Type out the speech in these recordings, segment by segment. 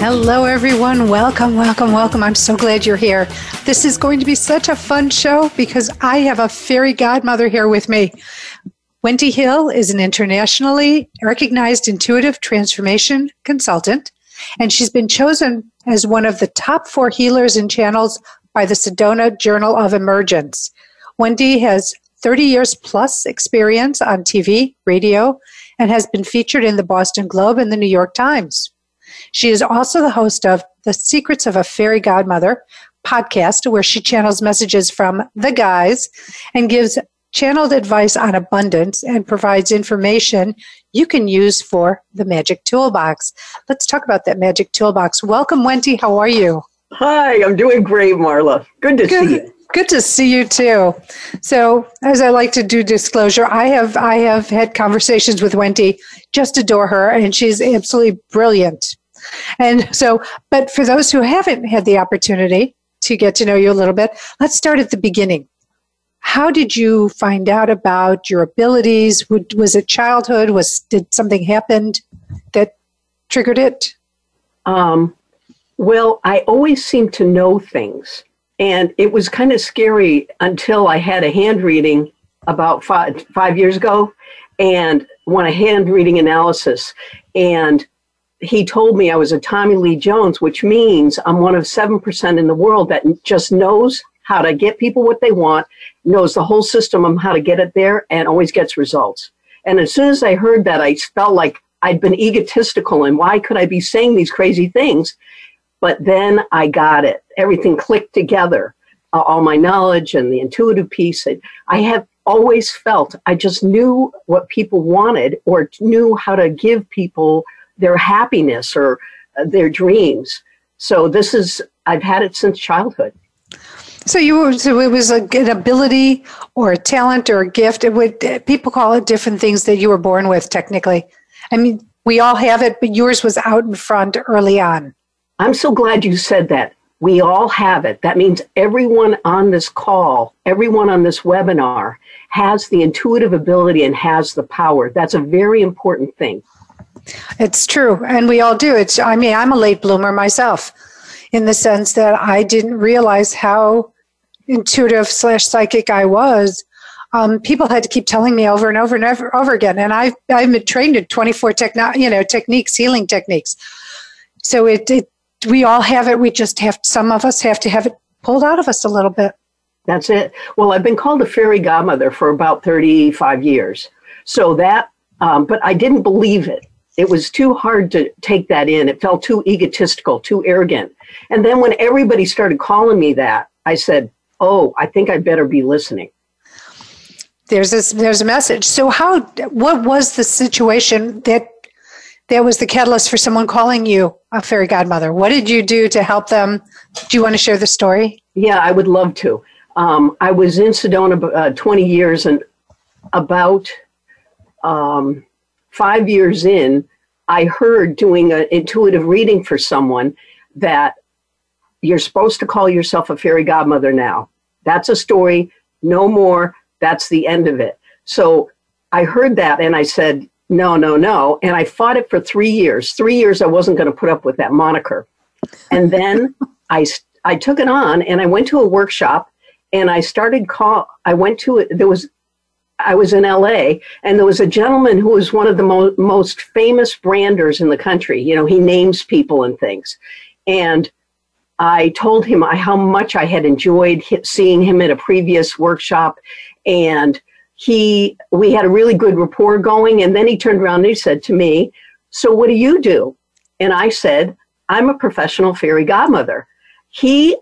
Hello, everyone. Welcome, welcome, welcome. I'm so glad you're here. This is going to be such a fun show because I have a fairy godmother here with me. Wendy Hill is an internationally recognized intuitive transformation consultant, and she's been chosen as one of the top four healers and channels by the Sedona Journal of Emergence. Wendy has 30 years plus experience on TV, radio, and has been featured in the Boston Globe and the New York Times. She is also the host of The Secrets of a Fairy Godmother podcast, where she channels messages from the guys and gives channeled advice on abundance and provides information you can use for the magic toolbox. Let's talk about that magic toolbox. Welcome, Wendy. How are you? Hi, I'm doing great, Marla. Good to Good. see you. Good to see you too. So, as I like to do disclosure, I have I have had conversations with Wendy. Just adore her, and she's absolutely brilliant. And so, but for those who haven't had the opportunity to get to know you a little bit, let's start at the beginning. How did you find out about your abilities? Was it childhood? Was did something happen that triggered it? Um, well, I always seem to know things, and it was kind of scary until I had a hand reading about five five years ago, and won a hand reading analysis, and he told me I was a Tommy Lee Jones, which means I'm one of 7% in the world that just knows how to get people what they want, knows the whole system of how to get it there, and always gets results. And as soon as I heard that, I felt like I'd been egotistical and why could I be saying these crazy things? But then I got it. Everything clicked together. Uh, all my knowledge and the intuitive piece. I have always felt I just knew what people wanted or knew how to give people their happiness or uh, their dreams. So this is I've had it since childhood. So you were, so it was a, an ability or a talent or a gift. It would people call it different things that you were born with. Technically, I mean we all have it, but yours was out in front early on. I'm so glad you said that. We all have it. That means everyone on this call, everyone on this webinar has the intuitive ability and has the power. That's a very important thing. It's true. And we all do. It's, I mean, I'm a late bloomer myself in the sense that I didn't realize how intuitive slash psychic I was. Um, people had to keep telling me over and over and over, over again. And I've, I've been trained in 24 techno, you know, techniques, healing techniques. So it, it, we all have it. We just have, some of us have to have it pulled out of us a little bit. That's it. Well, I've been called a fairy godmother for about 35 years. So that, um, but I didn't believe it. It was too hard to take that in. It felt too egotistical, too arrogant. And then when everybody started calling me that, I said, "Oh, I think I better be listening." There's this. There's a message. So, how? What was the situation that that was the catalyst for someone calling you a fairy godmother? What did you do to help them? Do you want to share the story? Yeah, I would love to. Um, I was in Sedona uh, 20 years, and about um, five years in, I heard doing an intuitive reading for someone that you're supposed to call yourself a fairy godmother now. That's a story, no more. That's the end of it. So I heard that and I said, no, no, no. And I fought it for three years. Three years I wasn't going to put up with that moniker. And then I, I took it on and I went to a workshop and I started call. I went to it. There was I was in LA and there was a gentleman who was one of the mo- most famous branders in the country. You know, he names people and things. And I told him how much I had enjoyed seeing him at a previous workshop. And he, we had a really good rapport going. And then he turned around and he said to me, So what do you do? And I said, I'm a professional fairy godmother. He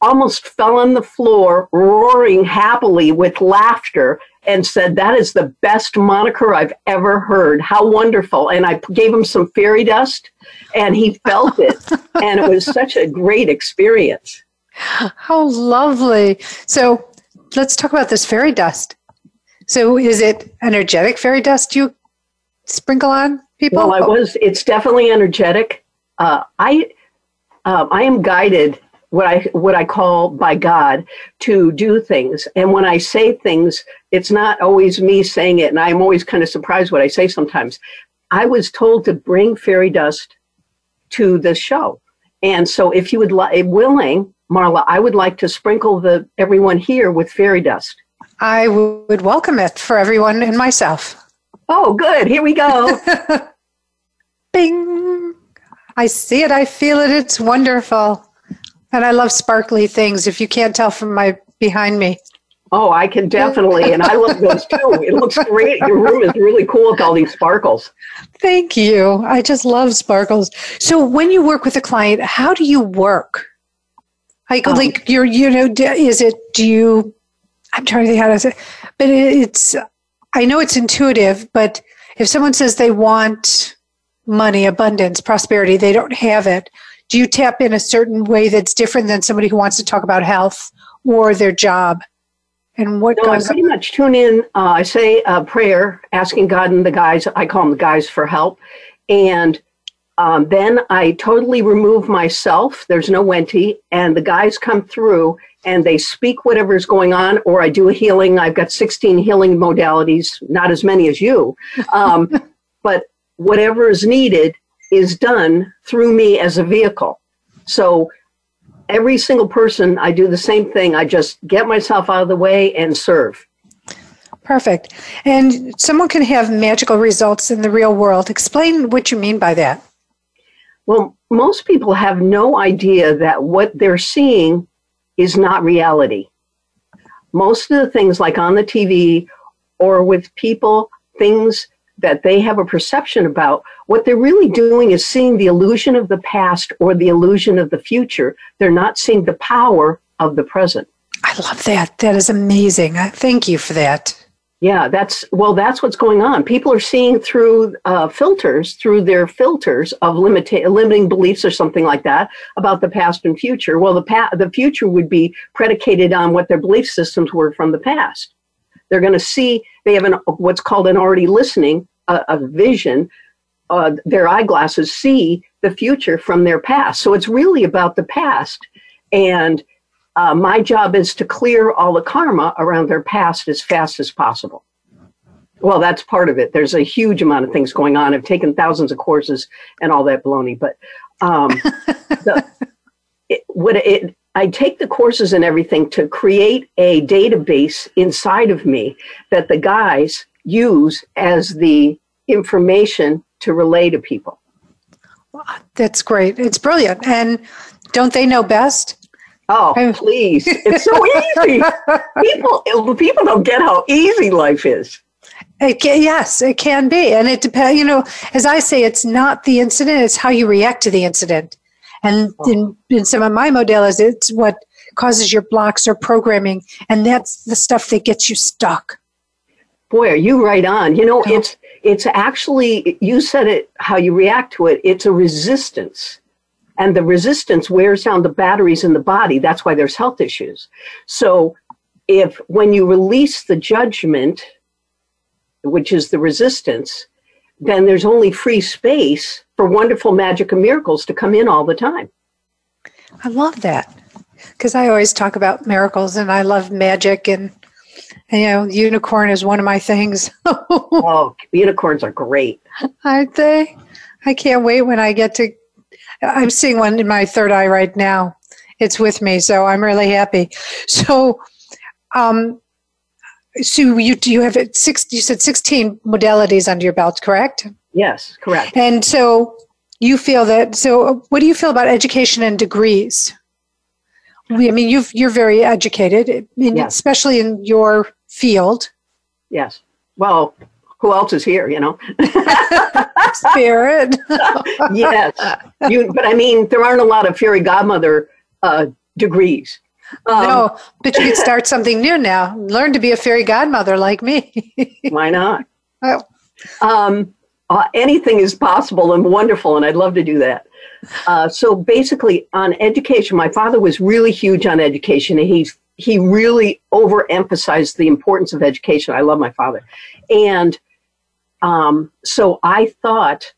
almost fell on the floor, roaring happily with laughter, and said, That is the best moniker I've ever heard. How wonderful. And I gave him some fairy dust, and he felt it. and it was such a great experience. How lovely. So let's talk about this fairy dust. So is it energetic fairy dust you sprinkle on people? Well, I was. It's definitely energetic. Uh, I uh, I am guided what I what I call by God to do things, and when I say things, it's not always me saying it, and I'm always kind of surprised what I say sometimes. I was told to bring fairy dust to the show, and so if you would like, willing, Marla, I would like to sprinkle the everyone here with fairy dust. I would welcome it for everyone and myself. Oh, good. Here we go. Bing. I see it. I feel it. It's wonderful. And I love sparkly things, if you can't tell from my behind me. Oh, I can definitely. And I love those too. It looks great. Your room is really cool with all these sparkles. Thank you. I just love sparkles. So when you work with a client, how do you work? Like, um, like you're, you know, is it, do you, I'm trying to think how to say, but it's, I know it's intuitive, but if someone says they want money, abundance, prosperity, they don't have it, do you tap in a certain way that's different than somebody who wants to talk about health or their job? And what no, I pretty much tune in. Uh, I say a prayer, asking God and the guys. I call them the guys for help, and um, then I totally remove myself. There's no Wenty, and the guys come through and they speak whatever's going on, or I do a healing. I've got 16 healing modalities, not as many as you, um, but whatever is needed is done through me as a vehicle. So every single person, I do the same thing. I just get myself out of the way and serve. Perfect. And someone can have magical results in the real world. Explain what you mean by that. Well, most people have no idea that what they're seeing is not reality. Most of the things, like on the TV or with people, things that they have a perception about, what they're really doing is seeing the illusion of the past or the illusion of the future. They're not seeing the power of the present. I love that. That is amazing. Thank you for that. Yeah, that's well. That's what's going on. People are seeing through uh, filters, through their filters of limita- limiting beliefs or something like that about the past and future. Well, the pa- the future would be predicated on what their belief systems were from the past. They're going to see they have an what's called an already listening, a, a vision. Uh, their eyeglasses see the future from their past. So it's really about the past and uh, my job is to clear all the karma around their past as fast as possible. Well, that's part of it. There's a huge amount of things going on. I've taken thousands of courses and all that baloney, but um, the, it, what it, I take the courses and everything to create a database inside of me that the guys use as the information to relay to people. That's great. It's brilliant. And don't they know best? Oh, please. It's so easy. people people don't get how easy life is. It can, yes, it can be. And it depends, you know, as I say, it's not the incident, it's how you react to the incident. And oh. in, in some of my modalities, it's what causes your blocks or programming. And that's the stuff that gets you stuck. Boy, are you right on. You know, oh. it's it's actually you said it how you react to it. It's a resistance and the resistance wears down the batteries in the body. That's why there's health issues. So, if when you release the judgment, which is the resistance, then there's only free space for wonderful magic and miracles to come in all the time. I love that because I always talk about miracles and I love magic and, you know unicorn is one of my things. oh, unicorns are great, aren't they? I can't wait when I get to I'm seeing one in my third eye right now. It's with me, so I'm really happy. So, um, so you you have six. You said 16 modalities under your belt, correct? Yes, correct. And so you feel that. So, what do you feel about education and degrees? We, I mean, you've you're very educated, I mean, yes. especially in your field. Yes. Well, who else is here, you know? Spirit. yes. You, but I mean, there aren't a lot of fairy godmother uh, degrees. Um, no, but you could start something new now. Learn to be a fairy godmother like me. why not? Oh. Um, uh, anything is possible and wonderful, and I'd love to do that. Uh, so basically, on education, my father was really huge on education, and he's he really overemphasized the importance of education. I love my father, and um, so I thought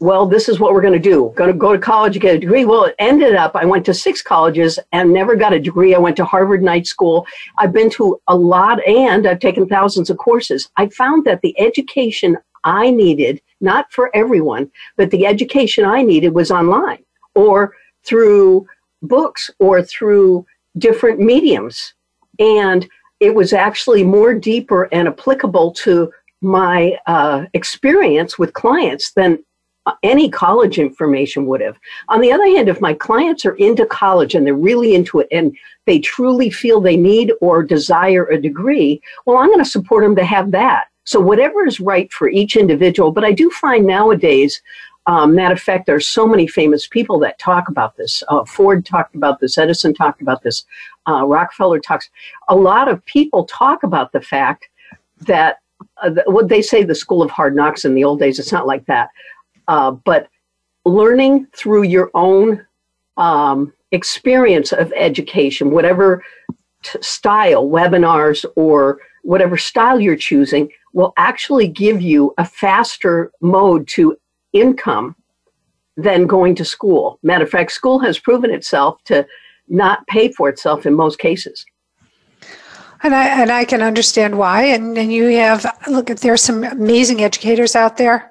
well, this is what we're going to do. Going to go to college, get a degree. Well, it ended up I went to six colleges and never got a degree. I went to Harvard Night School. I've been to a lot and I've taken thousands of courses. I found that the education I needed, not for everyone, but the education I needed was online or through books or through different mediums. And it was actually more deeper and applicable to my uh, experience with clients than any college information would have. On the other hand, if my clients are into college and they're really into it and they truly feel they need or desire a degree, well, I'm going to support them to have that. So, whatever is right for each individual. But I do find nowadays, um, matter of fact, there are so many famous people that talk about this. Uh, Ford talked about this, Edison talked about this, uh, Rockefeller talks. A lot of people talk about the fact that uh, what they say the school of hard knocks in the old days, it's not like that. Uh, but learning through your own um, experience of education, whatever t- style, webinars or whatever style you're choosing, will actually give you a faster mode to income than going to school. Matter of fact, school has proven itself to not pay for itself in most cases. And I and I can understand why. And and you have look, there's some amazing educators out there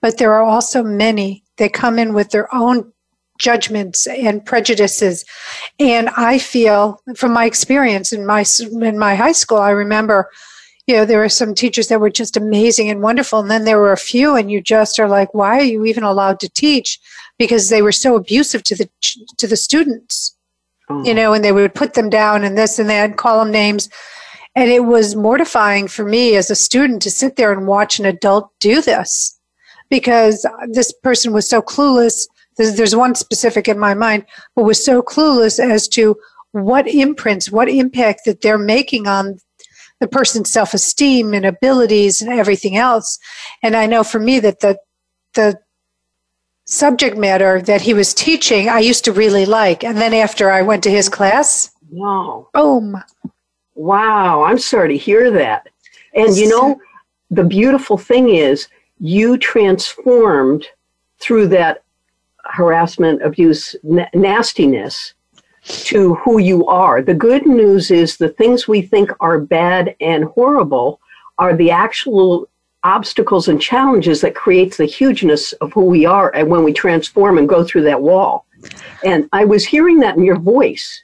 but there are also many that come in with their own judgments and prejudices. And I feel from my experience in my in my high school, I remember, you know, there were some teachers that were just amazing and wonderful, and then there were a few, and you just are like, why are you even allowed to teach? Because they were so abusive to the to the students, oh. you know, and they would put them down and this and that, and call them names. And it was mortifying for me as a student to sit there and watch an adult do this because this person was so clueless. There's, there's one specific in my mind, but was so clueless as to what imprints, what impact that they're making on the person's self-esteem and abilities and everything else. And I know for me that the the subject matter that he was teaching, I used to really like. And then after I went to his class, wow, boom, wow, I'm sorry to hear that. And you know, the beautiful thing is you transformed through that harassment, abuse, n- nastiness to who you are. The good news is the things we think are bad and horrible are the actual obstacles and challenges that creates the hugeness of who we are and when we transform and go through that wall. And I was hearing that in your voice.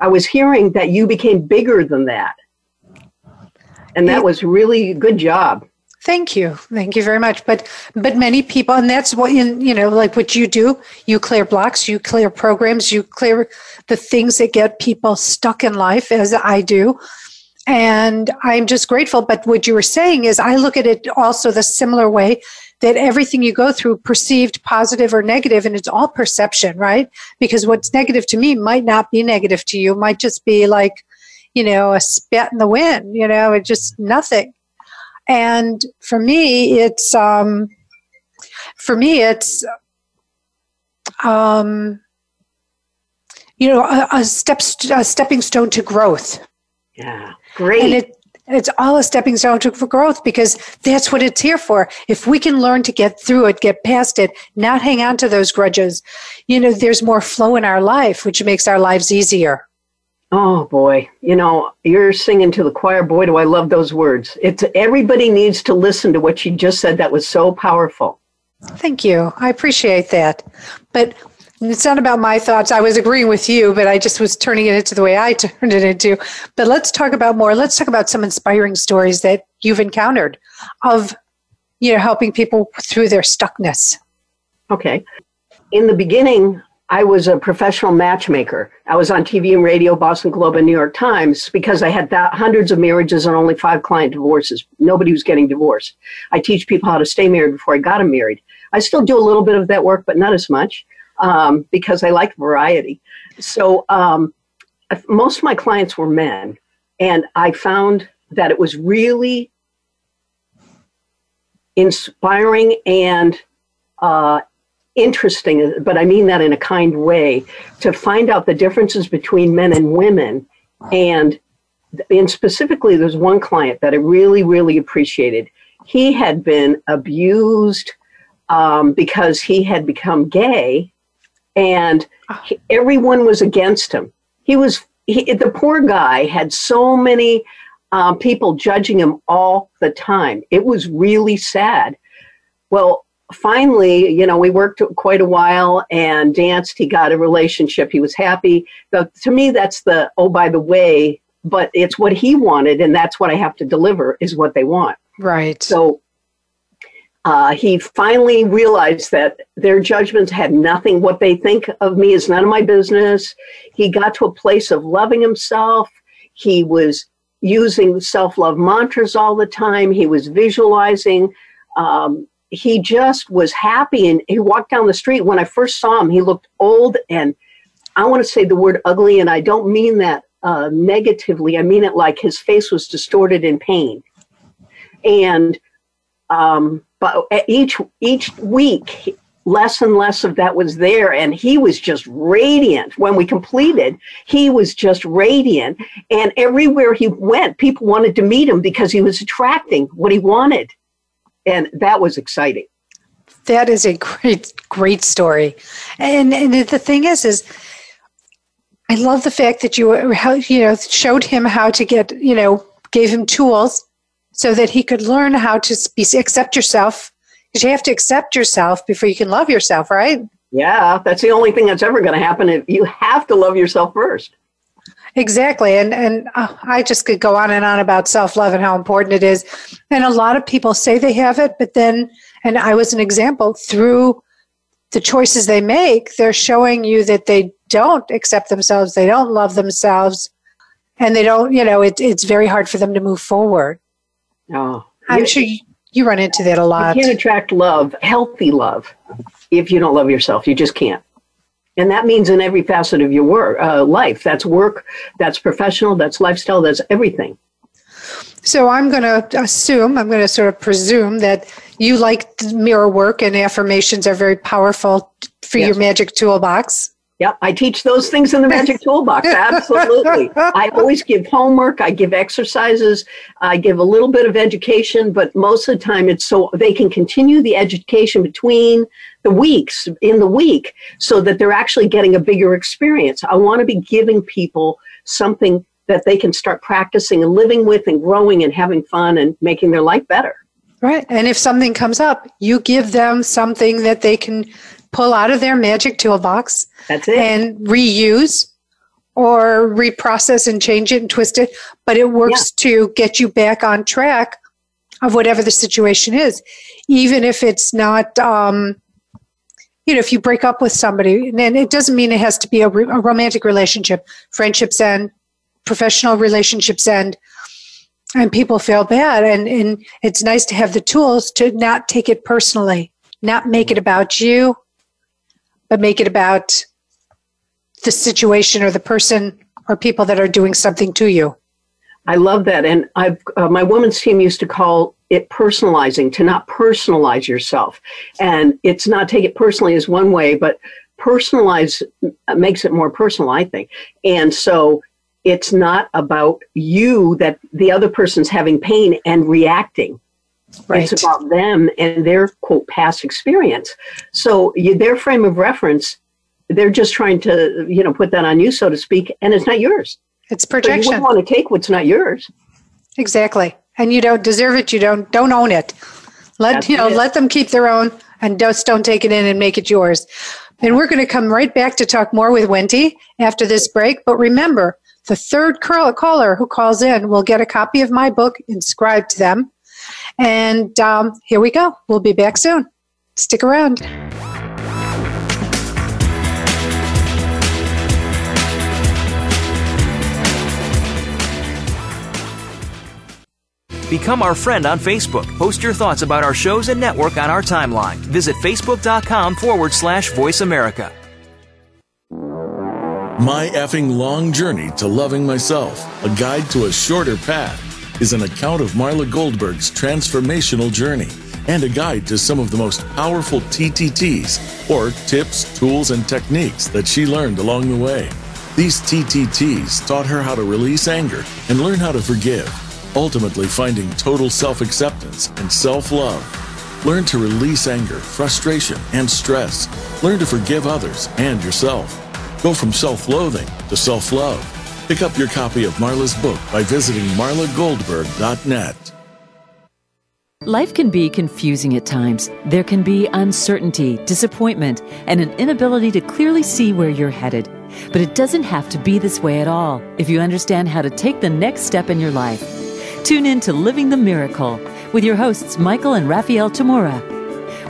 I was hearing that you became bigger than that. And that was really good job. Thank you. Thank you very much. But but many people and that's what in you know, like what you do, you clear blocks, you clear programs, you clear the things that get people stuck in life as I do. And I'm just grateful. But what you were saying is I look at it also the similar way that everything you go through perceived positive or negative and it's all perception, right? Because what's negative to me might not be negative to you, might just be like, you know, a spit in the wind, you know, it just nothing. And for me, it's um, for me, it's um, you know a, a step a stepping stone to growth. Yeah, great. And it, it's all a stepping stone to, for growth because that's what it's here for. If we can learn to get through it, get past it, not hang on to those grudges, you know, there's more flow in our life, which makes our lives easier. Oh boy, you know, you're singing to the choir. Boy, do I love those words. It's everybody needs to listen to what you just said. That was so powerful. Thank you. I appreciate that. But it's not about my thoughts. I was agreeing with you, but I just was turning it into the way I turned it into. But let's talk about more. Let's talk about some inspiring stories that you've encountered of, you know, helping people through their stuckness. Okay. In the beginning, I was a professional matchmaker. I was on TV and radio, Boston Globe and New York Times, because I had th- hundreds of marriages and only five client divorces. Nobody was getting divorced. I teach people how to stay married before I got them married. I still do a little bit of that work, but not as much um, because I like variety. So um, most of my clients were men, and I found that it was really inspiring and uh, interesting, but I mean that in a kind way, to find out the differences between men and women. And, and specifically, there's one client that I really, really appreciated. He had been abused um, because he had become gay, and he, everyone was against him. He was he, the poor guy had so many um, people judging him all the time. It was really sad. Well, finally, you know, we worked quite a while and danced. He got a relationship. He was happy. But to me, that's the, oh, by the way, but it's what he wanted. And that's what I have to deliver is what they want. Right. So uh, he finally realized that their judgments had nothing. What they think of me is none of my business. He got to a place of loving himself. He was using self love mantras all the time. He was visualizing. Um, he just was happy and he walked down the street. When I first saw him, he looked old and I want to say the word ugly, and I don't mean that uh, negatively. I mean it like his face was distorted in pain. And um, but each each week, less and less of that was there, and he was just radiant. When we completed, he was just radiant, and everywhere he went, people wanted to meet him because he was attracting what he wanted and that was exciting. That is a great, great story. And and the thing is, is I love the fact that you you know showed him how to get you know gave him tools so that he could learn how to be, accept yourself because you have to accept yourself before you can love yourself, right? Yeah, that's the only thing that's ever going to happen. If you have to love yourself first. Exactly. And and uh, I just could go on and on about self-love and how important it is. And a lot of people say they have it, but then and I was an example through the choices they make, they're showing you that they don't accept themselves, they don't love themselves, and they don't, you know, it, it's very hard for them to move forward. Oh, I'm sure you, you run into that a lot. You can't attract love, healthy love, if you don't love yourself. You just can't. And that means in every facet of your work, uh, life. That's work, that's professional, that's lifestyle, that's everything. So I'm going to assume, I'm going to sort of presume that you like mirror work and affirmations are very powerful for yes. your magic toolbox. Yeah, I teach those things in the magic toolbox. Absolutely. I always give homework, I give exercises, I give a little bit of education, but most of the time it's so they can continue the education between the weeks in the week so that they're actually getting a bigger experience. I want to be giving people something that they can start practicing and living with and growing and having fun and making their life better. Right. And if something comes up, you give them something that they can pull out of their magic toolbox That's it. and reuse or reprocess and change it and twist it. But it works yeah. to get you back on track of whatever the situation is, even if it's not um, you know, if you break up with somebody, and it doesn't mean it has to be a, a romantic relationship, friendships end, professional relationships end, and people feel bad. And, and it's nice to have the tools to not take it personally, not make it about you, but make it about the situation or the person or people that are doing something to you. I love that. And I've, uh, my women's team used to call it personalizing, to not personalize yourself. And it's not take it personally is one way, but personalize makes it more personal, I think. And so it's not about you that the other person's having pain and reacting. Right. It's about them and their quote past experience. So you, their frame of reference, they're just trying to you know put that on you, so to speak, and it's not yours. It's projection. So you wouldn't want to take what's not yours. Exactly. And you don't deserve it. You don't don't own it. Let That's you know, it. let them keep their own and just don't take it in and make it yours. And we're going to come right back to talk more with Wendy after this break. But remember, the third caller who calls in will get a copy of my book inscribed to them. And um, here we go. We'll be back soon. Stick around. Become our friend on Facebook. Post your thoughts about our shows and network on our timeline. Visit facebook.com forward slash voice America. My effing long journey to loving myself, a guide to a shorter path, is an account of Marla Goldberg's transformational journey and a guide to some of the most powerful TTTs, or tips, tools, and techniques that she learned along the way. These TTTs taught her how to release anger and learn how to forgive, ultimately finding total self acceptance and self love. Learn to release anger, frustration, and stress. Learn to forgive others and yourself. Go from self loathing to self love. Pick up your copy of Marla's book by visiting marlagoldberg.net. Life can be confusing at times. There can be uncertainty, disappointment, and an inability to clearly see where you're headed. But it doesn't have to be this way at all if you understand how to take the next step in your life. Tune in to Living the Miracle with your hosts, Michael and Raphael Tamura.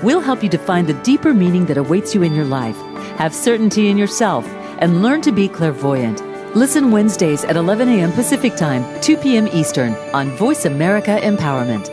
We'll help you define the deeper meaning that awaits you in your life, have certainty in yourself, and learn to be clairvoyant. Listen Wednesdays at 11 a.m. Pacific Time, 2 p.m. Eastern on Voice America Empowerment.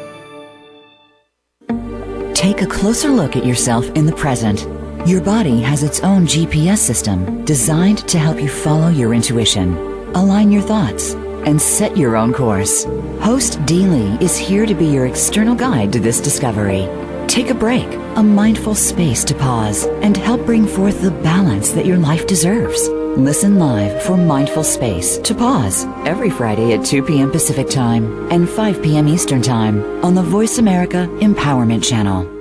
Take a closer look at yourself in the present. Your body has its own GPS system designed to help you follow your intuition, align your thoughts, and set your own course. Host Dee Lee is here to be your external guide to this discovery. Take a break, a mindful space to pause, and help bring forth the balance that your life deserves. Listen live for Mindful Space to Pause every Friday at 2 p.m. Pacific Time and 5 p.m. Eastern Time on the Voice America Empowerment Channel.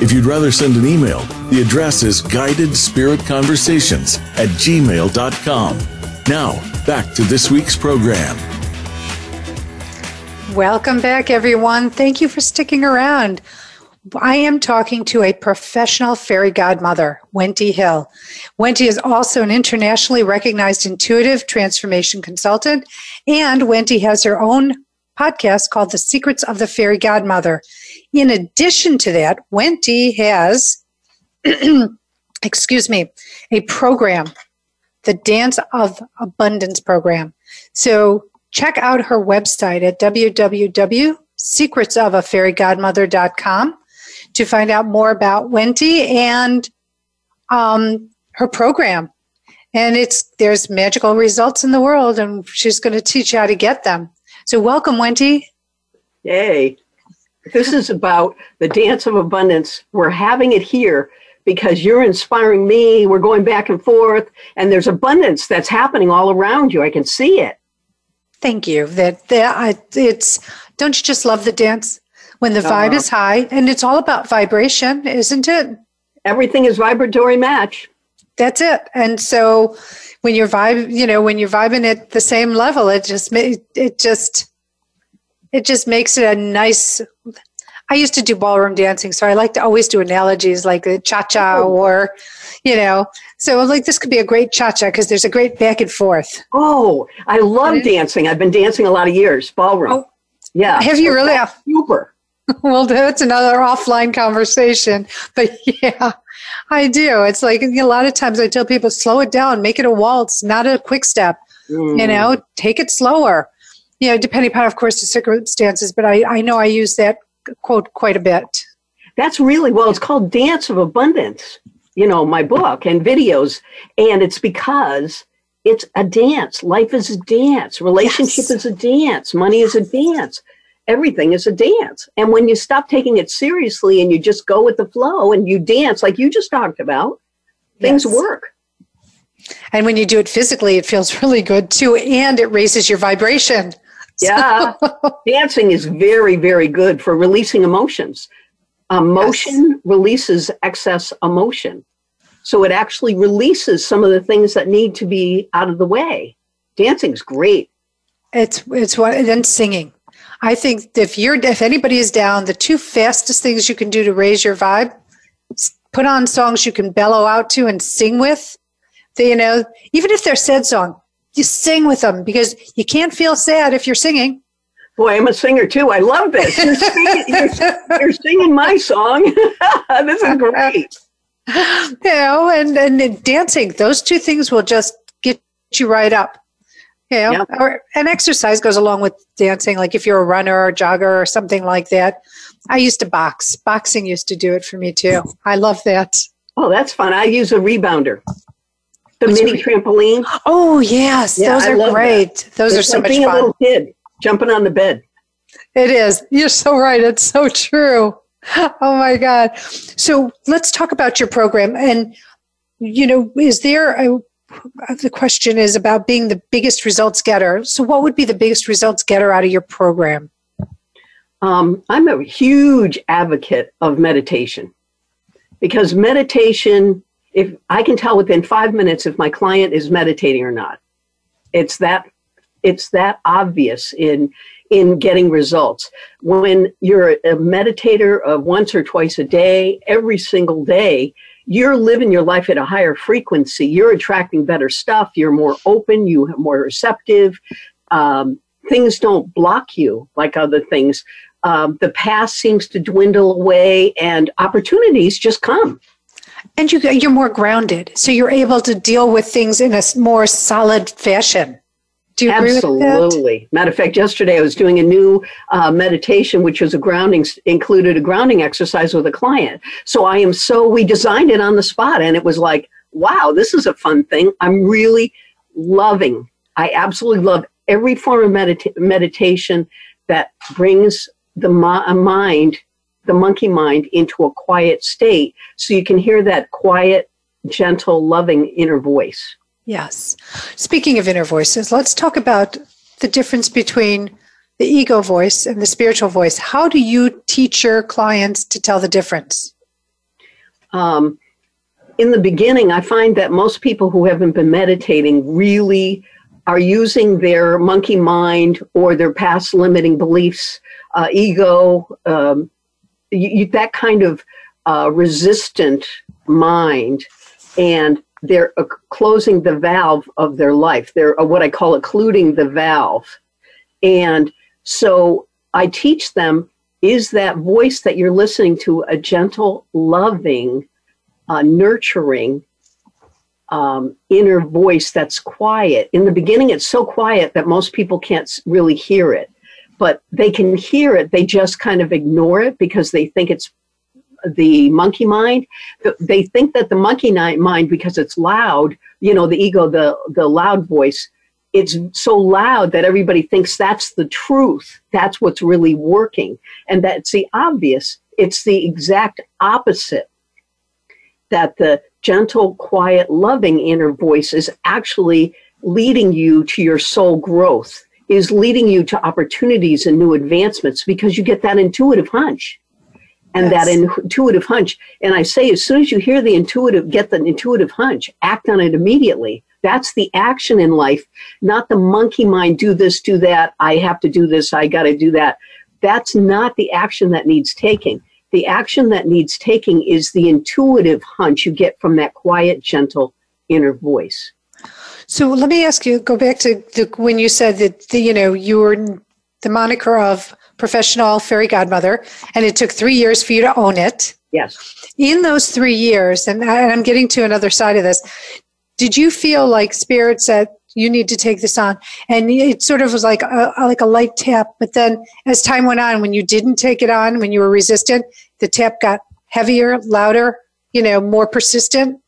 If you'd rather send an email, the address is guidedspiritconversations at gmail.com. Now, back to this week's program. Welcome back, everyone. Thank you for sticking around. I am talking to a professional fairy godmother, Wendy Hill. Wendy is also an internationally recognized intuitive transformation consultant, and Wendy has her own podcast called The Secrets of the Fairy Godmother. In addition to that, Wendy has, excuse me, a program, the Dance of Abundance program. So check out her website at www.secretsofafairygodmother.com to find out more about Wendy and um, her program. And it's there's magical results in the world, and she's going to teach you how to get them. So, welcome, Wendy. Yay! This is about the dance of abundance. We're having it here because you're inspiring me. We're going back and forth, and there's abundance that's happening all around you. I can see it. Thank you. That that I, it's don't you just love the dance when the vibe uh, is high and it's all about vibration, isn't it? Everything is vibratory match. That's it. And so when you're vibe, you know, when you're vibing at the same level, it just it just it just makes it a nice I used to do ballroom dancing, so I like to always do analogies like cha cha oh. or, you know, so like this could be a great cha cha because there's a great back and forth. Oh, I love dancing. I've been dancing a lot of years, ballroom. Oh, yeah. Have you really? Super. well, that's another offline conversation. But yeah, I do. It's like a lot of times I tell people, slow it down, make it a waltz, not a quick step. Mm. You know, take it slower. You know, depending upon, of course, the circumstances. But I, I know I use that quote quite a bit. That's really well. It's called Dance of Abundance. You know, my book and videos, and it's because it's a dance. Life is a dance. Relationship yes. is a dance. Money is a dance everything is a dance. And when you stop taking it seriously and you just go with the flow and you dance like you just talked about, things yes. work. And when you do it physically, it feels really good too, and it raises your vibration. Yeah. Dancing is very, very good for releasing emotions. Emotion yes. releases excess emotion. So it actually releases some of the things that need to be out of the way. Dancing's great. It's it's what and then singing. I think if you're if anybody is down, the two fastest things you can do to raise your vibe, put on songs you can bellow out to and sing with. you know, even if they're sad song, you sing with them because you can't feel sad if you're singing. Boy, I'm a singer too. I love this. You're singing, you're, you're singing my song. this is great. You know, and, and dancing, those two things will just get you right up. You know, yep. or, and exercise goes along with dancing. Like if you're a runner or a jogger or something like that. I used to box. Boxing used to do it for me too. I love that. Oh, that's fun. I use a rebounder. The mini re- trampoline. Oh yes, yeah, those are great. That. Those it's are so like much being fun. a little kid jumping on the bed. It is. You're so right. It's so true. Oh my God. So let's talk about your program. And, you know, is there a, the question is about being the biggest results getter. So, what would be the biggest results getter out of your program? Um, I'm a huge advocate of meditation because meditation, if I can tell within five minutes if my client is meditating or not, it's that it's that obvious in in getting results. When you're a meditator of once or twice a day, every single day, you're living your life at a higher frequency. You're attracting better stuff. You're more open. You're more receptive. Um, things don't block you like other things. Um, the past seems to dwindle away, and opportunities just come. And you, you're more grounded, so you're able to deal with things in a more solid fashion. Do you Absolutely. Matter of fact, yesterday I was doing a new uh, meditation, which was a grounding, included a grounding exercise with a client. So I am so, we designed it on the spot and it was like, wow, this is a fun thing. I'm really loving, I absolutely love every form of medita- meditation that brings the mi- mind, the monkey mind, into a quiet state so you can hear that quiet, gentle, loving inner voice. Yes. Speaking of inner voices, let's talk about the difference between the ego voice and the spiritual voice. How do you teach your clients to tell the difference? Um, in the beginning, I find that most people who haven't been meditating really are using their monkey mind or their past limiting beliefs, uh, ego, um, that kind of uh, resistant mind. And they're uh, closing the valve of their life. They're uh, what I call occluding the valve. And so I teach them is that voice that you're listening to a gentle, loving, uh, nurturing um, inner voice that's quiet. In the beginning, it's so quiet that most people can't really hear it, but they can hear it. They just kind of ignore it because they think it's the monkey mind. They think that the monkey mind because it's loud you know the ego the the loud voice it's so loud that everybody thinks that's the truth. That's what's really working. And that's the obvious. It's the exact opposite. That the gentle quiet loving inner voice is actually leading you to your soul growth is leading you to opportunities and new advancements because you get that intuitive hunch and yes. that intuitive hunch. And I say, as soon as you hear the intuitive, get the intuitive hunch, act on it immediately. That's the action in life, not the monkey mind, do this, do that, I have to do this, I got to do that. That's not the action that needs taking. The action that needs taking is the intuitive hunch you get from that quiet, gentle inner voice. So let me ask you, go back to the, when you said that, the, you know, you were the moniker of professional fairy godmother, and it took three years for you to own it. Yes. In those three years, and I'm getting to another side of this, did you feel like spirit said, you need to take this on and it sort of was like a, like a light tap but then as time went on when you didn't take it on when you were resistant the tap got heavier louder you know more persistent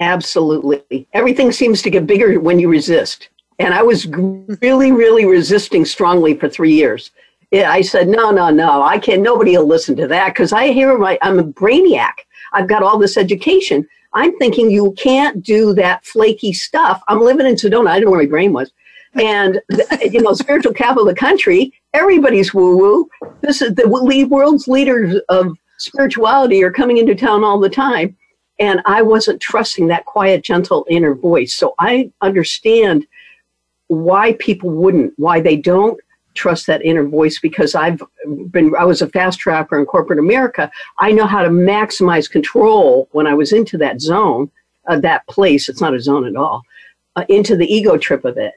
absolutely everything seems to get bigger when you resist and i was really really resisting strongly for three years I said, no, no, no, I can't. Nobody will listen to that because I hear my, I'm a brainiac. I've got all this education. I'm thinking you can't do that flaky stuff. I'm living in Sedona. I don't know where my brain was. And, you know, spiritual capital of the country, everybody's woo woo. This is the world's leaders of spirituality are coming into town all the time. And I wasn't trusting that quiet, gentle inner voice. So I understand why people wouldn't, why they don't trust that inner voice because I've been, I was a fast tracker in corporate America. I know how to maximize control when I was into that zone, uh, that place. It's not a zone at all, uh, into the ego trip of it.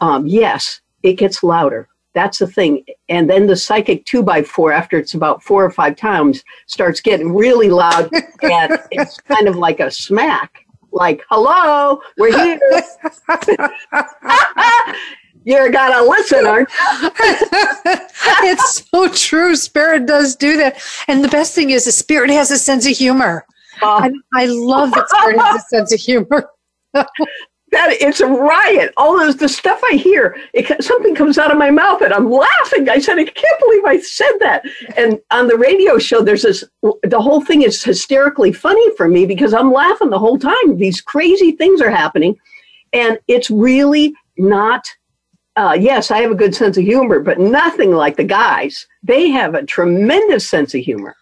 Um, yes, it gets louder. That's the thing. And then the psychic two by four, after it's about four or five times, starts getting really loud. and it's kind of like a smack, like, hello, we're here. You're gonna listen, aren't you? it's so true. Spirit does do that. And the best thing is, the spirit has a sense of humor. Uh, I, I love that spirit has a sense of humor. that it's a riot. All those the stuff I hear, it, something comes out of my mouth and I'm laughing. I said, I can't believe I said that. And on the radio show, there's this. The whole thing is hysterically funny for me because I'm laughing the whole time. These crazy things are happening, and it's really not. Uh, yes, I have a good sense of humor, but nothing like the guys. They have a tremendous sense of humor.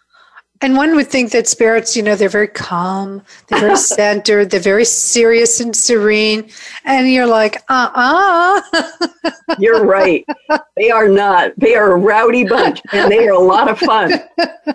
And one would think that spirits, you know, they're very calm, they're very centered, they're very serious and serene. And you're like, uh uh-uh. uh. you're right. They are not. They are a rowdy bunch and they are a lot of fun.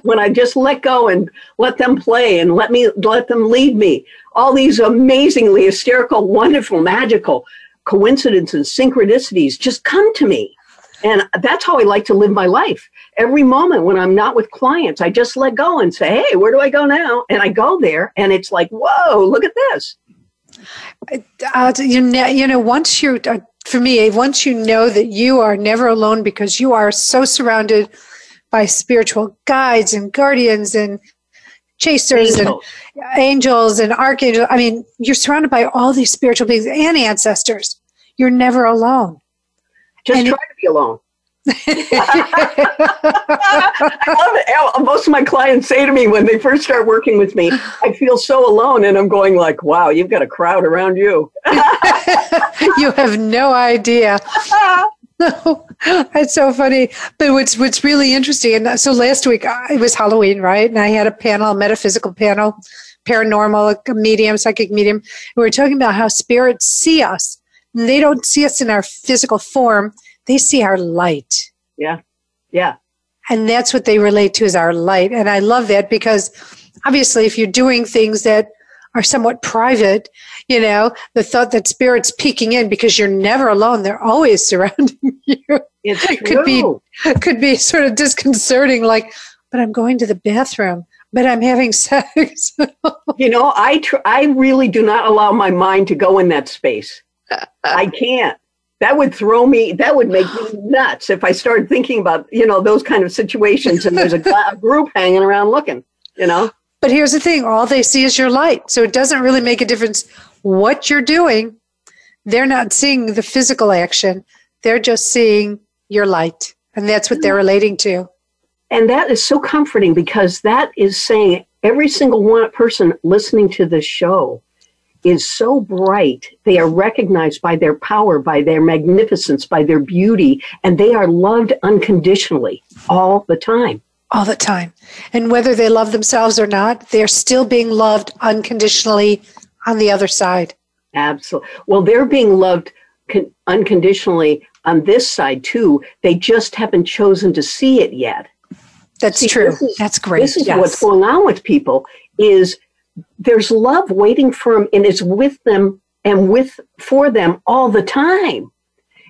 When I just let go and let them play and let me let them lead me, all these amazingly hysterical, wonderful, magical coincidences, and synchronicities just come to me. And that's how I like to live my life every moment when I'm not with clients, I just let go and say, hey, where do I go now? And I go there and it's like, whoa, look at this. Uh, you, know, you know, once you, uh, for me, once you know that you are never alone because you are so surrounded by spiritual guides and guardians and chasers angels. and angels and archangels. I mean, you're surrounded by all these spiritual beings and ancestors. You're never alone. Just and try to be alone. I love it. Most of my clients say to me when they first start working with me, I feel so alone. And I'm going like, wow, you've got a crowd around you. you have no idea. it's so funny. But what's what's really interesting, and so last week uh, it was Halloween, right? And I had a panel, a metaphysical panel, paranormal, a medium, psychic medium. We were talking about how spirits see us. They don't see us in our physical form they see our light. Yeah. Yeah. And that's what they relate to as our light. And I love that because obviously, if you're doing things that are somewhat private, you know, the thought that spirit's peeking in because you're never alone, they're always surrounding you. It's true. could be could be sort of disconcerting, like, but I'm going to the bathroom, but I'm having sex. you know, I tr- I really do not allow my mind to go in that space. I can't that would throw me that would make me nuts if i started thinking about you know those kind of situations and there's a, a, group hanging around looking you know? But here's the thing all they see is your light. So it doesn't really make a difference what you're doing. They're not seeing the physical action. They're just seeing your light. And that's what they're mm. relating to. And that is so comforting because that is saying every single one person listening to this show is so bright. They are recognized by their power, by their magnificence, by their beauty, and they are loved unconditionally all the time. All the time. And whether they love themselves or not, they're still being loved unconditionally on the other side. Absolutely. Well, they're being loved con- unconditionally on this side too. They just haven't chosen to see it yet. That's see, true. Is, That's great. This is yes. what's going on with people is there's love waiting for them and it's with them and with for them all the time.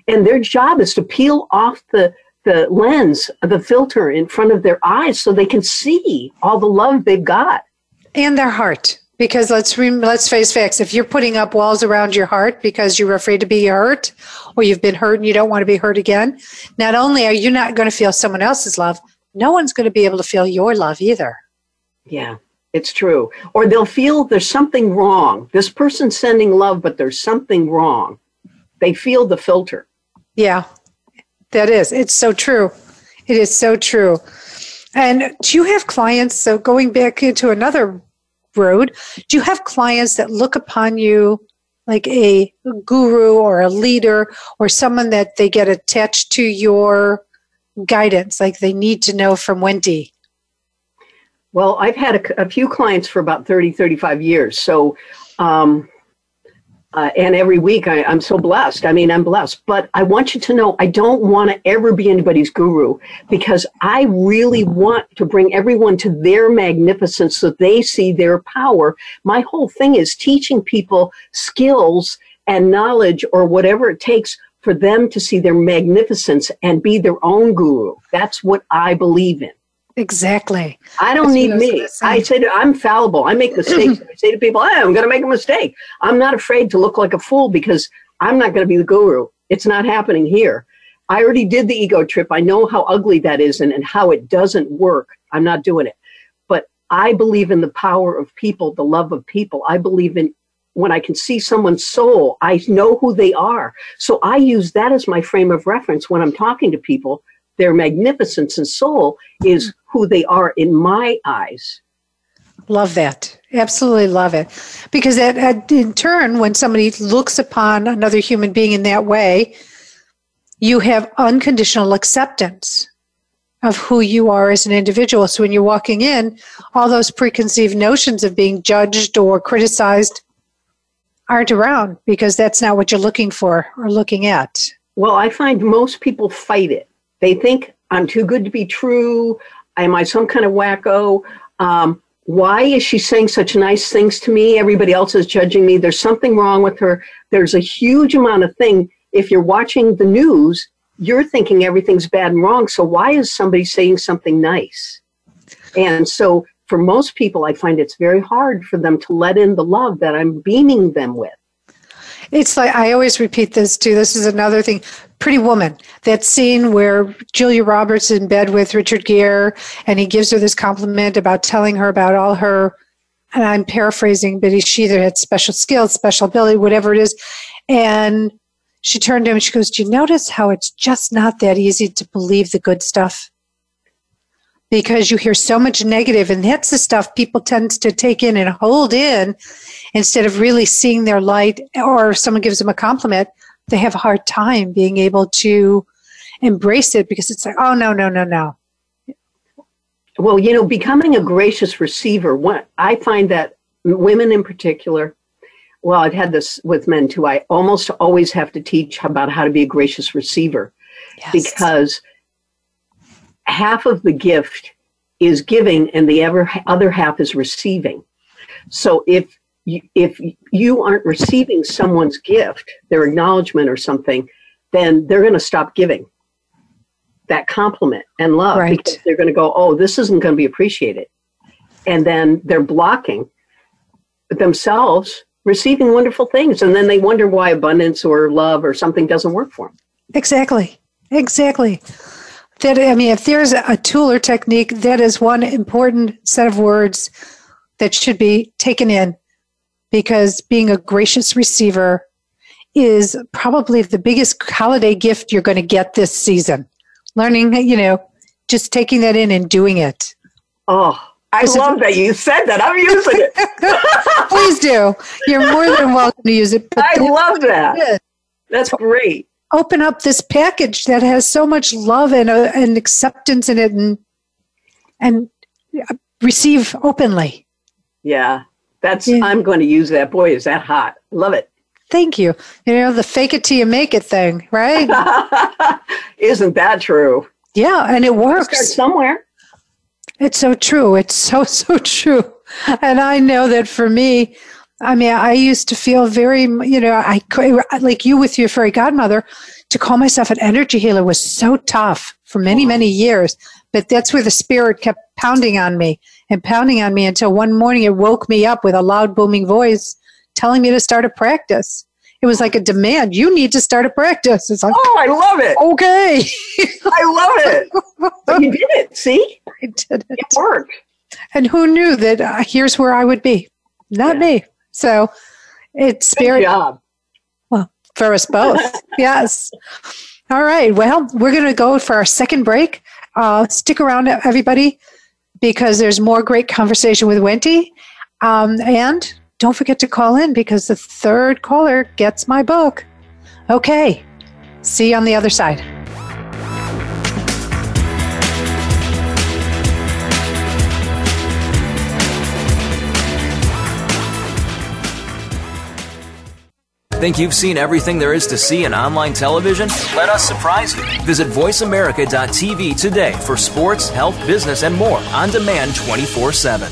And their job is to peel off the the lens the filter in front of their eyes so they can see all the love they've got. And their heart. Because let's re- let's face facts. If you're putting up walls around your heart because you're afraid to be hurt or you've been hurt and you don't want to be hurt again not only are you not going to feel someone else's love no one's going to be able to feel your love either. Yeah it's true. Or they'll feel there's something wrong. This person's sending love, but there's something wrong. They feel the filter. Yeah, that is. It's so true. It is so true. And do you have clients? So going back into another road, do you have clients that look upon you like a guru or a leader or someone that they get attached to your guidance, like they need to know from Wenty? Well, I've had a, a, few clients for about 30, 35 years. So, um, uh, and every week I, I'm so blessed. I mean, I'm blessed. But I want you to know I don't want to ever be anybody's guru because I really want to bring everyone to their magnificence so they see their power. My whole thing is teaching people skills and knowledge or whatever it takes for them to see their magnificence and be their own guru. That's what I believe in. Exactly. I don't That's need I me. I say to, I'm fallible. I make mistakes. I say to people, hey, I'm going to make a mistake. I'm not afraid to look like a fool because I'm not going to be the guru. It's not happening here. I already did the ego trip. I know how ugly that is and, and how it doesn't work. I'm not doing it. But I believe in the power of people, the love of people. I believe in when I can see someone's soul, I know who they are. So I use that as my frame of reference when I'm talking to people. Their magnificence and soul is who they are in my eyes. Love that. Absolutely love it. Because that, in turn, when somebody looks upon another human being in that way, you have unconditional acceptance of who you are as an individual. So when you're walking in, all those preconceived notions of being judged or criticized aren't around because that's not what you're looking for or looking at. Well, I find most people fight it. They think I'm too good to be true. Am I some kind of wacko? Um, why is she saying such nice things to me? Everybody else is judging me. There's something wrong with her. There's a huge amount of thing. If you're watching the news, you're thinking everything's bad and wrong. So why is somebody saying something nice? And so for most people, I find it's very hard for them to let in the love that I'm beaming them with. It's like I always repeat this too. This is another thing. Pretty Woman, that scene where Julia Roberts is in bed with Richard Gere and he gives her this compliment about telling her about all her, and I'm paraphrasing, but she either had special skills, special ability, whatever it is. And she turned to him and she goes, Do you notice how it's just not that easy to believe the good stuff? because you hear so much negative and that's the stuff people tend to take in and hold in instead of really seeing their light or someone gives them a compliment they have a hard time being able to embrace it because it's like oh no no no no well you know becoming a gracious receiver what i find that women in particular well i've had this with men too i almost always have to teach about how to be a gracious receiver yes. because half of the gift is giving and the ever, other half is receiving. So if if you aren't receiving someone's gift, their acknowledgement or something, then they're going to stop giving that compliment and love right. because they're going to go, oh, this isn't going to be appreciated. And then they're blocking themselves receiving wonderful things. And then they wonder why abundance or love or something doesn't work for them. Exactly. Exactly that I mean, if there's a tool or technique, that is one important set of words that should be taken in because being a gracious receiver is probably the biggest holiday gift you're going to get this season. Learning, you know, just taking that in and doing it. Oh, I love that you said that. I'm using it. Please do. You're more than welcome to use it. I love that. That's great open up this package that has so much love and, uh, and acceptance in it and and receive openly yeah that's yeah. i'm going to use that. Boy is that hot. Love it. Thank you. You know the fake it till you make it thing right? Isn't that true? Yeah and it works. somewhere. It's so true. It's so so true. And i know that for me I mean, I used to feel very, you know, I like you with your fairy godmother to call myself an energy healer was so tough for many, many years. But that's where the spirit kept pounding on me and pounding on me until one morning it woke me up with a loud, booming voice telling me to start a practice. It was like a demand. You need to start a practice. It's like, oh, I love it. Okay. I love it. But you did it. See? I did it. It worked. And who knew that uh, here's where I would be? Not yeah. me. So it's spirit. Good job. Well, for us both. yes. All right. Well, we're going to go for our second break. Uh, stick around, everybody, because there's more great conversation with Wenty. Um, and don't forget to call in because the third caller gets my book. Okay. See you on the other side. Think you've seen everything there is to see in online television? Let us surprise you. Visit VoiceAmerica.tv today for sports, health, business, and more on demand 24 7.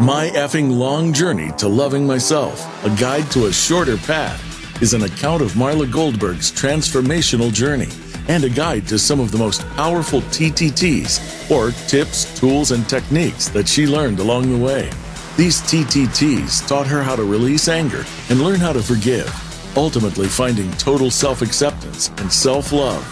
My effing long journey to loving myself, a guide to a shorter path. is an account of Marla Goldberg's transformational journey and a guide to some of the most powerful TTTs, or tips, tools, and techniques that she learned along the way. These TTTs taught her how to release anger and learn how to forgive, ultimately finding total self acceptance and self love.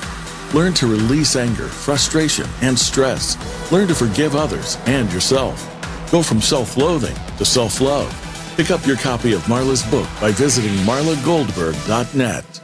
Learn to release anger, frustration, and stress. Learn to forgive others and yourself. Go from self loathing to self love. Pick up your copy of Marla's book by visiting marlagoldberg.net.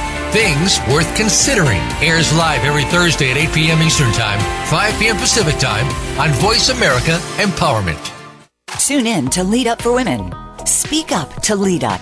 Things Worth Considering airs live every Thursday at 8 p.m. Eastern Time, 5 p.m. Pacific Time on Voice America Empowerment. Tune in to Lead Up for Women. Speak up to lead up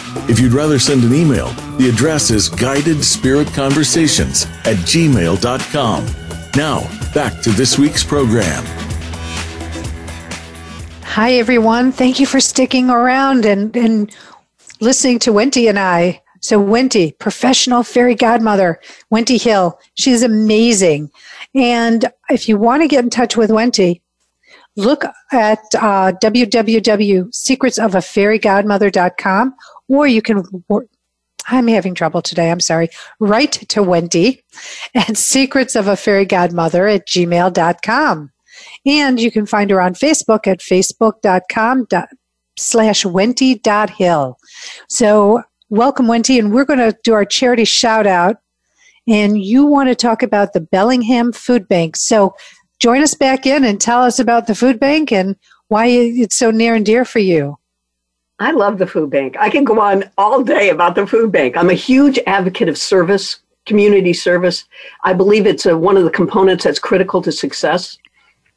If you'd rather send an email, the address is guidedspiritconversations at gmail.com. Now, back to this week's program. Hi, everyone. Thank you for sticking around and, and listening to Wenty and I. So, Wenty, professional fairy godmother, Wenty Hill, she's amazing. And if you want to get in touch with Wenty, look at uh, www.secretsofafairygodmother.com or you can. I'm having trouble today. I'm sorry. Write to Wenty at secrets of a fairy godmother at gmail.com. And you can find her on Facebook at facebook.com slash wendy.hill. So welcome, Wenty. And we're going to do our charity shout out. And you want to talk about the Bellingham Food Bank. So join us back in and tell us about the food bank and why it's so near and dear for you. I love the food bank. I can go on all day about the food bank. I'm a huge advocate of service, community service. I believe it's a, one of the components that's critical to success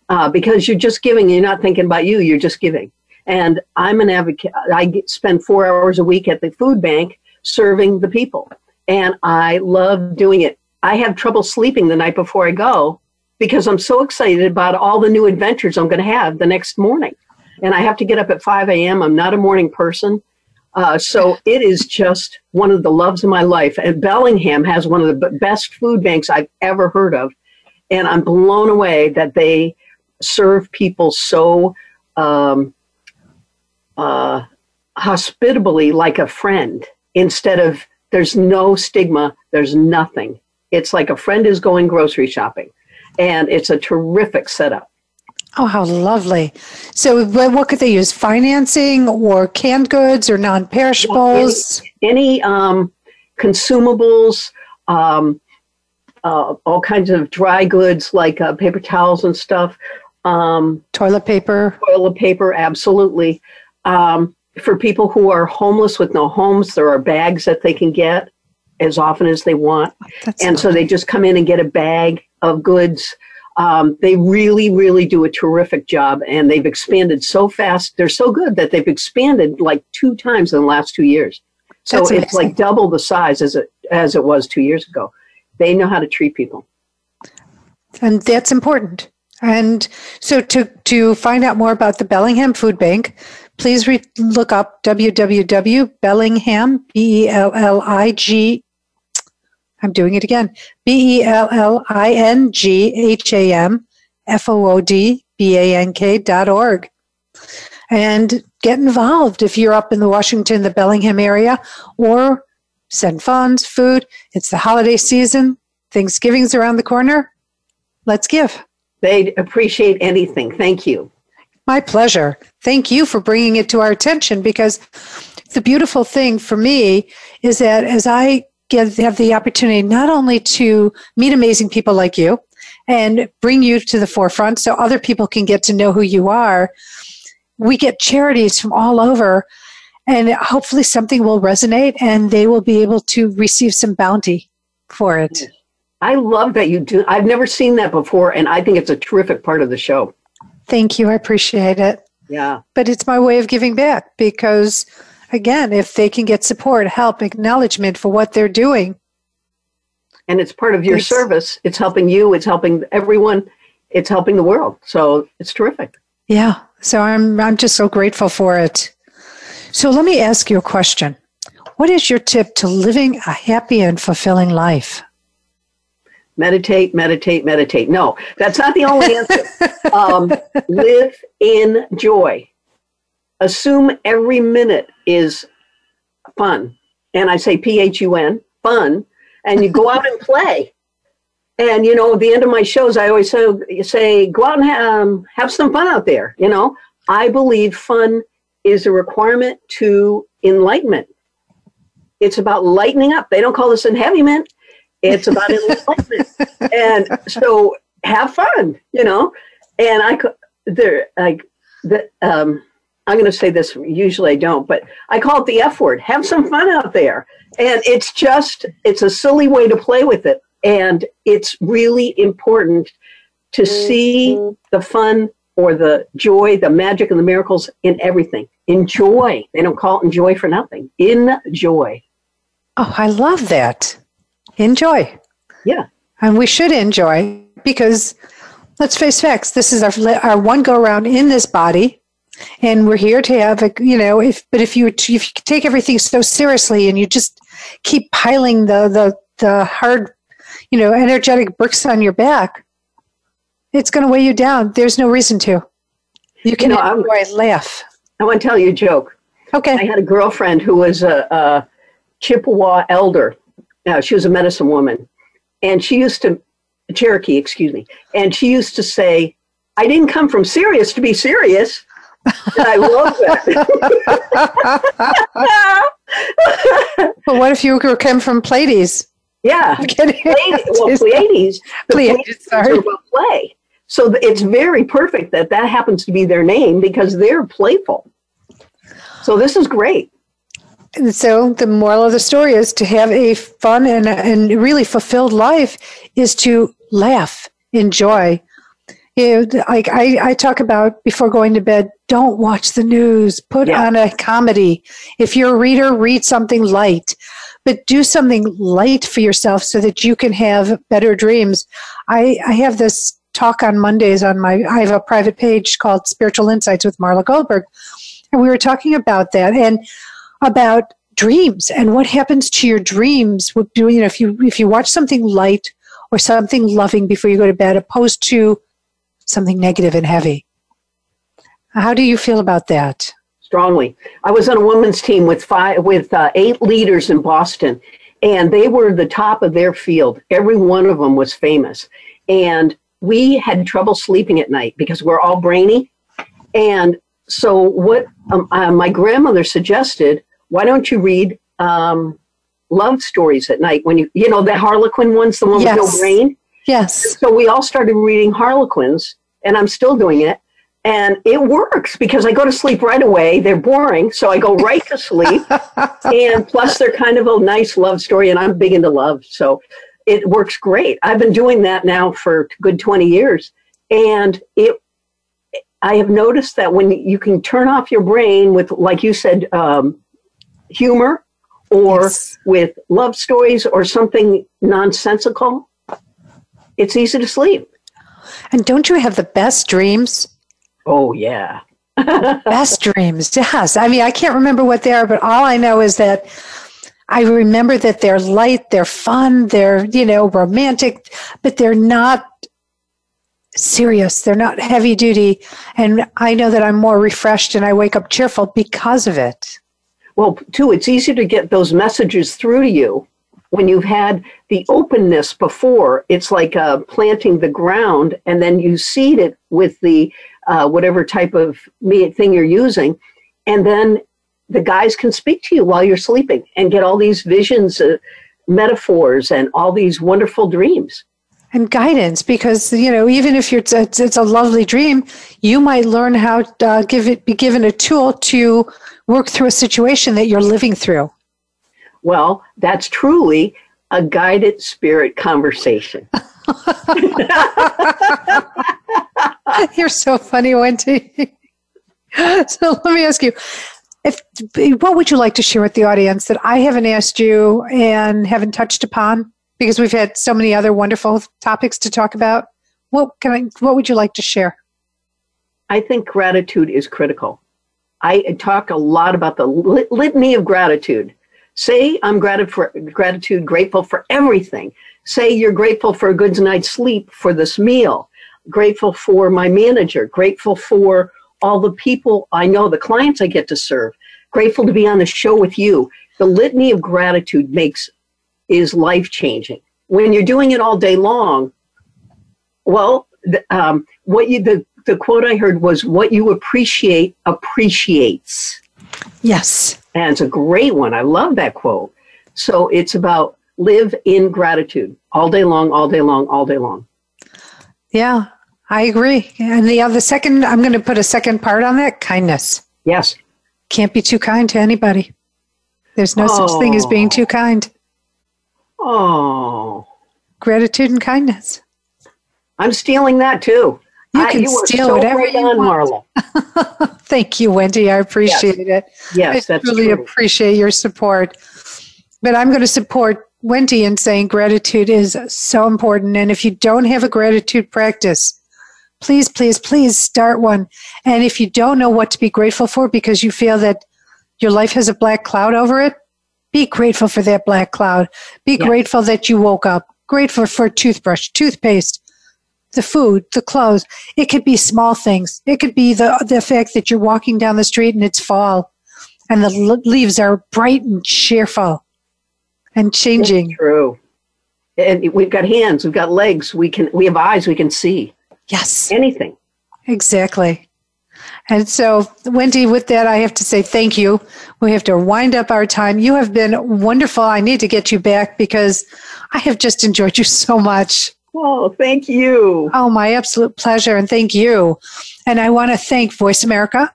uh, because you're just giving. You're not thinking about you. You're just giving. And I'm an advocate. I get, spend four hours a week at the food bank serving the people, and I love doing it. I have trouble sleeping the night before I go because I'm so excited about all the new adventures I'm going to have the next morning and I have to get up at 5 a.m. I'm not a morning person. Uh, so it is just one of the loves of my life. And Bellingham has one of the best food banks I've ever heard of. And I'm blown away that they serve people so um, uh, hospitably like a friend instead of there's no stigma, there's nothing. It's like a friend is going grocery shopping. And it's a terrific setup. Oh, how lovely. So, what could they use? Financing or canned goods or non perishables? Any, any um, consumables, um, uh, all kinds of dry goods like uh, paper towels and stuff. Um, toilet paper. Toilet paper, absolutely. Um, for people who are homeless with no homes, there are bags that they can get as often as they want. That's and so they just come in and get a bag of goods um, they really, really do a terrific job, and they've expanded so fast. They're so good that they've expanded like two times in the last two years. So That's it's amazing. like double the size as it as it was two years ago. They know how to treat people, and that's important. And so to to find out more about the Bellingham Food Bank, please re- look up www.bellingham b e l l i g I'm doing it again. B E L L I N G H A M F O O D B A N K dot org. And get involved if you're up in the Washington, the Bellingham area, or send funds, food. It's the holiday season. Thanksgiving's around the corner. Let's give. They'd appreciate anything. Thank you. My pleasure. Thank you for bringing it to our attention because the beautiful thing for me is that as I get have the opportunity not only to meet amazing people like you and bring you to the forefront so other people can get to know who you are, we get charities from all over and hopefully something will resonate and they will be able to receive some bounty for it. I love that you do. I've never seen that before, and I think it's a terrific part of the show. Thank you. I appreciate it. Yeah. But it's my way of giving back because, again, if they can get support, help, acknowledgement for what they're doing. And it's part of your it's, service. It's helping you, it's helping everyone, it's helping the world. So it's terrific. Yeah. So I'm I'm just so grateful for it. So let me ask you a question. What is your tip to living a happy and fulfilling life? meditate, meditate, meditate. No, that's not the only answer. um, live in joy. Assume every minute is fun. And I say P H U N, fun. And you go out and play. And, you know, at the end of my shows, I always say, say go out and ha- um, have some fun out there. You know, I believe fun is a requirement to enlightenment. It's about lightening up. They don't call this enheavyment. It's about enlightenment. and so have fun, you know. And I could there like the um I'm going to say this. Usually I don't, but I call it the F word. Have some fun out there, and it's just it's a silly way to play with it, and it's really important to mm-hmm. see the fun or the joy, the magic, and the miracles in everything. Enjoy. They don't call it enjoy for nothing. Enjoy. Oh, I love that enjoy. Yeah. And we should enjoy because let's face facts. This is our, our one go around in this body. And we're here to have a, you know, if, but if you, if you take everything so seriously and you just keep piling the, the, the hard, you know, energetic bricks on your back, it's going to weigh you down. There's no reason to. You can you know, enjoy, laugh. I want to tell you a joke. Okay. I had a girlfriend who was a, a Chippewa elder now, she was a medicine woman. And she used to, Cherokee, excuse me, and she used to say, I didn't come from Sirius to be serious. I love that. but what if you came from Pleiades? Yeah. Pleiades, well, Pleiades. Pleiades, sorry. Play. So it's very perfect that that happens to be their name because they're playful. So this is great. And so the moral of the story is to have a fun and, and really fulfilled life is to laugh, enjoy. You know, like I, I talk about before going to bed, don't watch the news. Put yeah. on a comedy. If you're a reader, read something light, but do something light for yourself so that you can have better dreams. I, I have this talk on Mondays on my, I have a private page called Spiritual Insights with Marla Goldberg. And we were talking about that. And about dreams and what happens to your dreams you know if you if you watch something light or something loving before you go to bed opposed to something negative and heavy. How do you feel about that? Strongly. I was on a women's team with five with uh, eight leaders in boston and they were the top of their field. Every one of them was famous. And we had trouble sleeping at night because we're all brainy. And so what um, uh, my grandmother suggested why don't you read um, love stories at night when you you know the harlequin ones the one yes. with no brain yes. So we all started reading harlequins and i'm still doing it and it works because i go to sleep right away. They're boring so i go right to sleep. And plus they're kind of a nice love story and i'm big into love so it works great. I've been doing that now for good 20 years and it I have noticed that when you can turn off your brain with, like you said, um, humor or yes. with love stories or something nonsensical, it's easy to sleep. And don't you have the best dreams? Oh, yeah. best dreams, yes. I mean, I can't remember what they are, but all I know is that I remember that they're light, they're fun, they're, you know, romantic, but they're not serious. They're not heavy duty. And I know that I'm more refreshed and I wake up cheerful because of it. Well, too, it's easier to get those messages through to you when you've had the openness before. It's like uh, planting the ground and then you seed it with the uh, whatever type of thing you're using. And then the guys can speak to you while you're sleeping and get all these visions, uh, metaphors, and all these wonderful dreams. And guidance, because you know, even if it's, it's, it's a lovely dream, you might learn how to uh, give it, be given a tool to work through a situation that you're living through. Well, that's truly a guided spirit conversation. You're so funny, Wenty. so let me ask you if what would you like to share with the audience that I haven't asked you and haven't touched upon because we've had so many other wonderful topics to talk about. What can I what would you like to share? I think gratitude is critical. I talk a lot about the lit- litany of gratitude. Say I'm gratitude for gratitude, grateful for everything. Say you're grateful for a good night's sleep, for this meal, grateful for my manager, grateful for all the people I know, the clients I get to serve, grateful to be on the show with you. The litany of gratitude makes is life changing. When you're doing it all day long, well, the, um, what you the the quote I heard was "What you appreciate appreciates." Yes, and it's a great one. I love that quote. So it's about live in gratitude all day long, all day long, all day long. Yeah, I agree. And the other second, I'm going to put a second part on that kindness. Yes. Can't be too kind to anybody. There's no oh. such thing as being too kind. Oh. Gratitude and kindness. I'm stealing that too. You I, can you steal so whatever you on, want. Marla. Thank you, Wenty. I appreciate yes. it. Yes, I that's really true. appreciate your support. But I'm going to support Wenty in saying gratitude is so important. And if you don't have a gratitude practice, please, please, please start one. And if you don't know what to be grateful for because you feel that your life has a black cloud over it, be grateful for that black cloud. Be yeah. grateful that you woke up. Grateful for toothbrush, toothpaste, the food, the clothes. It could be small things. It could be the the fact that you're walking down the street and it's fall, and the leaves are bright and cheerful, and changing. True. And we've got hands, we've got legs, we can we have eyes, we can see. Yes. Anything. Exactly. And so, Wenty, with that, I have to say thank you. We have to wind up our time. You have been wonderful. I need to get you back because I have just enjoyed you so much. Oh, thank you. Oh, my absolute pleasure. And thank you. And I want to thank Voice America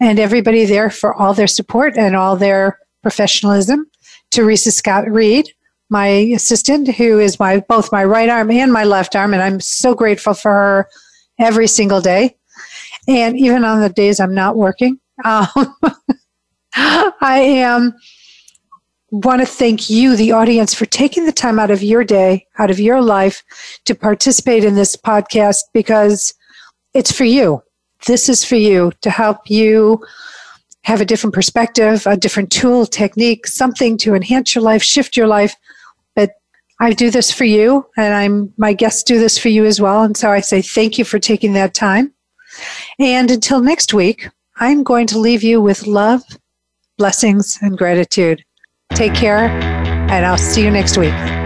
and everybody there for all their support and all their professionalism. Teresa Scott Reed, my assistant, who is my both my right arm and my left arm, and I'm so grateful for her every single day, and even on the days I'm not working. Um, I am want to thank you, the audience, for taking the time out of your day, out of your life, to participate in this podcast because it's for you. This is for you to help you have a different perspective, a different tool, technique, something to enhance your life, shift your life, But I do this for you, and I'm my guests do this for you as well. And so I say thank you for taking that time. And until next week, I'm going to leave you with love, blessings, and gratitude. Take care, and I'll see you next week.